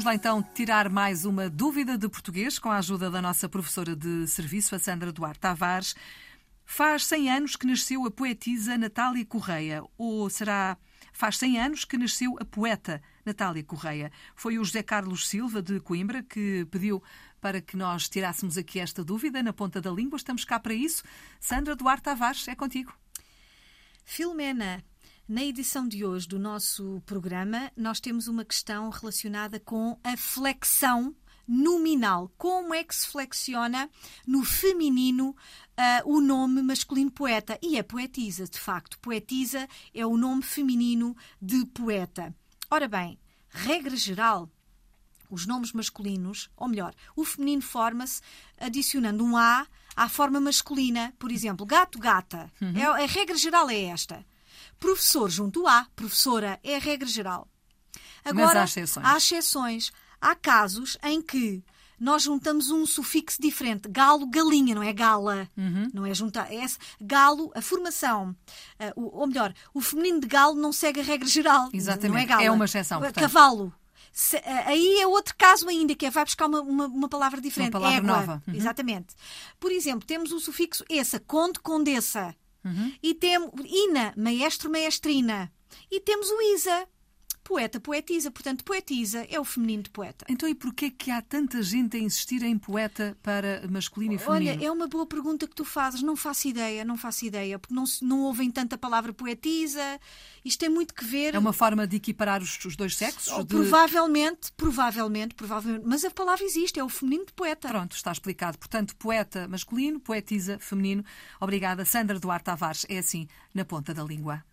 Vamos lá então tirar mais uma dúvida de português com a ajuda da nossa professora de serviço, a Sandra Duarte Tavares. Faz 100 anos que nasceu a poetisa Natália Correia, ou será faz 100 anos que nasceu a poeta Natália Correia? Foi o José Carlos Silva de Coimbra que pediu para que nós tirássemos aqui esta dúvida na ponta da língua. Estamos cá para isso. Sandra Duarte Tavares, é contigo. Filomena, na edição de hoje do nosso programa, nós temos uma questão relacionada com a flexão nominal. Como é que se flexiona no feminino uh, o nome masculino poeta? E é poetisa, de facto. Poetisa é o nome feminino de poeta. Ora bem, regra geral, os nomes masculinos, ou melhor, o feminino forma-se adicionando um A à forma masculina. Por exemplo, gato, gata. Uhum. É, a regra geral é esta. Professor junto a, professora, é a regra geral. Agora, Mas há exceções. Há exceções. Há casos em que nós juntamos um sufixo diferente. Galo, galinha, não é gala. Uhum. Não é juntar. É. Galo, a formação. Uh, ou melhor, o feminino de galo não segue a regra geral. Exatamente. Não é, gala. é uma exceção. Portanto. Cavalo. Se, uh, aí é outro caso ainda, que é vai buscar uma, uma, uma palavra diferente. Uma palavra Égua. nova. Uhum. Exatamente. Por exemplo, temos o sufixo essa, conde, condessa. Uhum. E temos Ina, maestro, maestrina. E temos o Isa, poeta, poetisa. Portanto, poetisa é o feminino de poeta. Então, e porquê que há tanta gente a insistir em poeta para masculino e feminino? Olha, é uma boa pergunta que tu fazes. Não faço ideia, não faço ideia. Porque não, não ouvem tanta palavra poetisa. Isto tem muito que ver... É uma forma de equiparar os, os dois sexos? De... Provavelmente, provavelmente, provavelmente. Mas a palavra existe, é o feminino de poeta. Pronto, está explicado. Portanto, poeta masculino, poetisa feminino. Obrigada, Sandra Duarte Tavares. É assim, na ponta da língua.